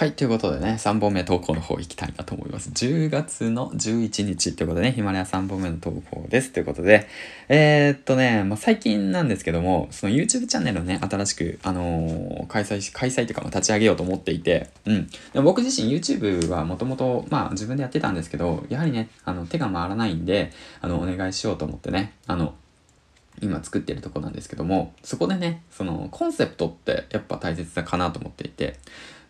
はい。ということでね、3本目投稿の方行きたいなと思います。10月の11日ということでね、ヒマラヤ3本目の投稿です。ということで、えー、っとね、まあ、最近なんですけども、その YouTube チャンネルをね、新しく、あのー、開催し、開催というか、立ち上げようと思っていて、うん。でも僕自身 YouTube はもともと、まあ自分でやってたんですけど、やはりね、あの、手が回らないんで、あの、お願いしようと思ってね、あの、今作ってるとこなんですけども、そこでね、そのコンセプトってやっぱ大切だかなと思っていて、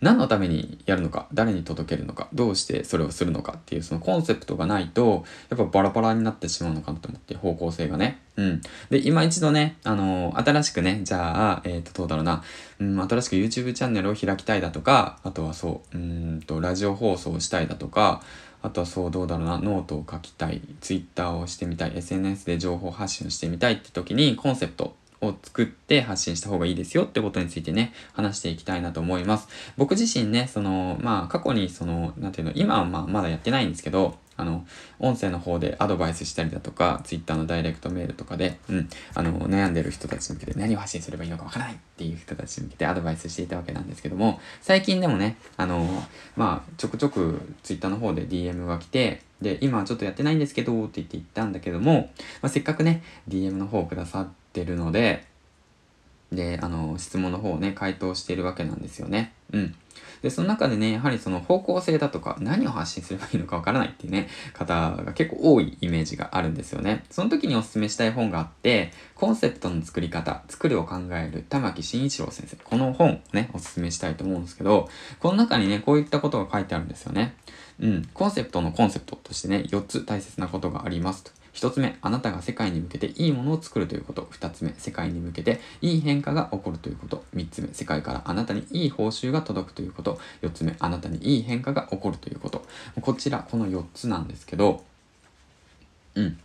何のためにやるのか、誰に届けるのか、どうしてそれをするのかっていうそのコンセプトがないと、やっぱバラバラになってしまうのかなと思って、方向性がね。うん。で、今一度ね、あのー、新しくね、じゃあ、えっ、ー、と、どうだろうな、うん、新しく YouTube チャンネルを開きたいだとか、あとはそう、うんと、ラジオ放送したいだとか、あとはそうどうだろうな、ノートを書きたい、Twitter をしてみたい、SNS で情報発信をしてみたいって時にコンセプトを作って発信した方がいいですよってことについてね、話していきたいなと思います。僕自身ね、その、まあ過去にその、なんていうの、今はまあまだやってないんですけど、あの、音声の方でアドバイスしたりだとか、Twitter のダイレクトメールとかで、うん、あの、悩んでる人たちに向けて何を発信すればいいのかわからないっていう人たちに向けてアドバイスしていたわけなんですけども、最近でもね、あの、まあ、ちょくちょく Twitter の方で DM が来て、で、今はちょっとやってないんですけど、って言って言ったんだけども、まあ、せっかくね、DM の方をくださっててるので、で、あの、質問の方をね、回答しているわけなんですよね。うん。で、その中でね、やはりその方向性だとか、何を発信すればいいのかわからないっていうね、方が結構多いイメージがあるんですよね。その時にお勧めしたい本があって、コンセプトの作り方、作るを考える玉木慎一郎先生。この本ね、お勧めしたいと思うんですけど、この中にね、こういったことが書いてあるんですよね。うん。コンセプトのコンセプトとしてね、4つ大切なことがありますと。一つ目、あなたが世界に向けていいものを作るということ。二つ目、世界に向けていい変化が起こるということ。三つ目、世界からあなたにいい報酬が届くということ。四つ目、あなたにいい変化が起こるということ。こちら、この四つなんですけど、うん。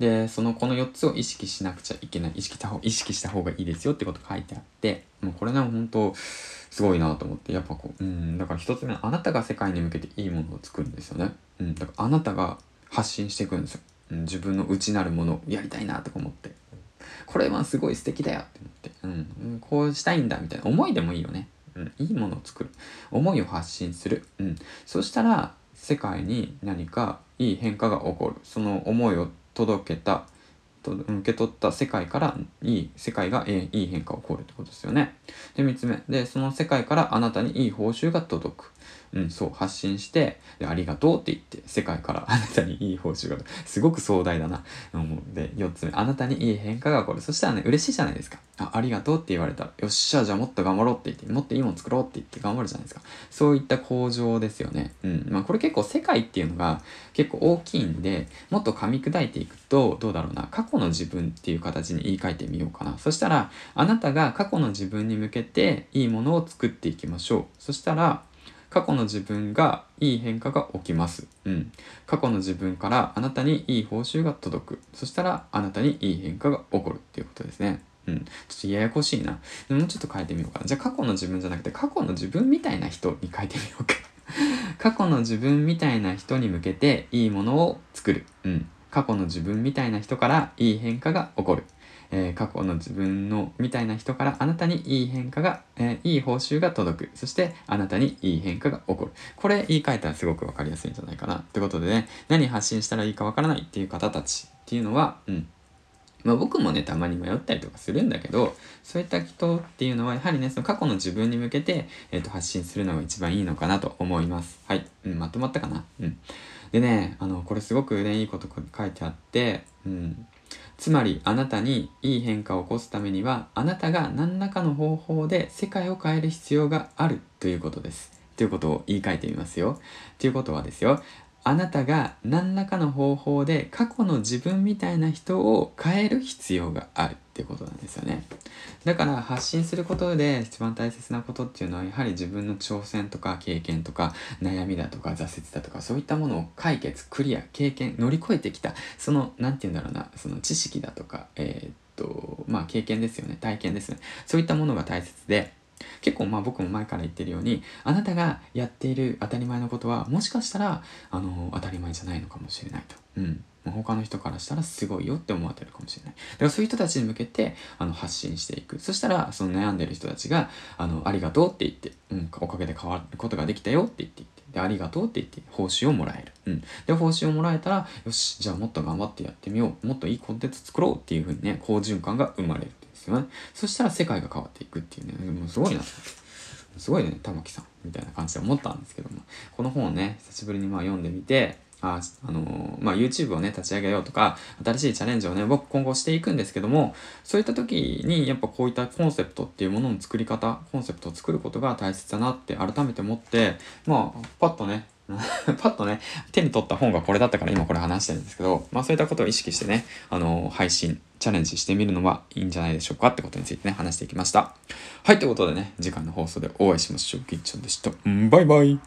で、そのこの4つを意識しなくちゃいけない、意識した方意識した方がいいですよってこと書いてあって、もうこれね、本当すごいなと思って、やっぱこう、うん、だから1つ目あなたが世界に向けていいものを作るんですよね。うん、だからあなたが発信していくんですよ。自分の内なるものをやりたいなとか思って、これはすごい素敵だよって思って、うん、こうしたいんだみたいな思いでもいいよね。うん、いいものを作る。思いを発信する。うん。そしたら、世界に何かいい変化が起こる。その思いを届けた、と受け取った世界からいい、世界が、えいい変化が起こるってことですよね。で、3つ目。で、その世界からあなたにいい報酬が届く。うん、そう、発信して、で、ありがとうって言って、世界から あなたにいい報酬が、すごく壮大だな。うん、で、4つ目、あなたにいい変化が起こる。そしたらね、嬉しいじゃないですか。あ、ありがとうって言われたら、よっしゃ、じゃあもっと頑張ろうって言って、もっといいもの作ろうって言って頑張るじゃないですか。そういった向上ですよね。うん。まあ、これ結構世界っていうのが結構大きいんで、もっと噛み砕いていくと、どうだろうな、過去の自分っていう形に言い換えてみようかな。そしたら、あなたが過去の自分に向けていいものを作っていきましょう。そしたら、過去の自分がいい変化が起きます。うん。過去の自分からあなたにいい報酬が届く。そしたらあなたにいい変化が起こるっていうことですね。うん。ちょっとややこしいな。もうちょっと変えてみようかな。じゃあ過去の自分じゃなくて過去の自分みたいな人に変えてみようか。過去の自分みたいな人に向けていいものを作る。うん。過去の自分みたいな人からいい変化が起こる。えー、過去の自分のみたいな人からあなたにいい変化が、えー、いい報酬が届く。そしてあなたにいい変化が起こる。これ言い換えたらすごくわかりやすいんじゃないかな。ってことでね、何発信したらいいかわからないっていう方たちっていうのは、うん。まあ僕もね、たまに迷ったりとかするんだけど、そういった人っていうのは、やはりね、その過去の自分に向けて、えっ、ー、と、発信するのが一番いいのかなと思います。はい。うん、まとまったかな？うん。でね、あの、これすごくね、いいこと書いてあって、うん。つまりあなたにいい変化を起こすためにはあなたが何らかの方法で世界を変える必要があるということです。ということを言い換えてみますよ。ということはですよ。あなたが何らかの方法で過去の自分みたいな人を変える必要があるってことなんですよね。だから発信することで一番大切なことっていうのはやはり自分の挑戦とか経験とか悩みだとか挫折だとかそういったものを解決、クリア、経験、乗り越えてきたその何て言うんだろうな、その知識だとか、えー、っと、まあ経験ですよね、体験ですね。そういったものが大切で結構まあ僕も前から言ってるようにあなたがやっている当たり前のことはもしかしたらあの当たり前じゃないのかもしれないと。うん他の人からしたらすごいよって思われてるかもしれない。だからそういう人たちに向けてあの発信していく。そしたらその悩んでる人たちがあのありがとうって言って、うん、おかげで変わることができたよって言ってで、ありがとうって言って報酬をもらえる。うん。で、報酬をもらえたら、よし、じゃあもっと頑張ってやってみよう。もっといいコンテンツ作ろうっていうふうにね、好循環が生まれるですよね。そしたら世界が変わっていくっていうね、もうすごいな。すごいね、玉木さん。みたいな感じで思ったんですけども。この本をね、久しぶりにまあ読んでみて、あ、あのー、まあ、YouTube をね、立ち上げようとか、新しいチャレンジをね、僕今後していくんですけども、そういった時に、やっぱこういったコンセプトっていうものの作り方、コンセプトを作ることが大切だなって改めて思って、まあ、パッとね、パッとね、手に取った本がこれだったから今これ話してるんですけど、まあそういったことを意識してね、あのー、配信、チャレンジしてみるのはいいんじゃないでしょうかってことについてね、話していきました。はい、ということでね、次回の放送でお会いしましょう。キッチンでした。バイバイ。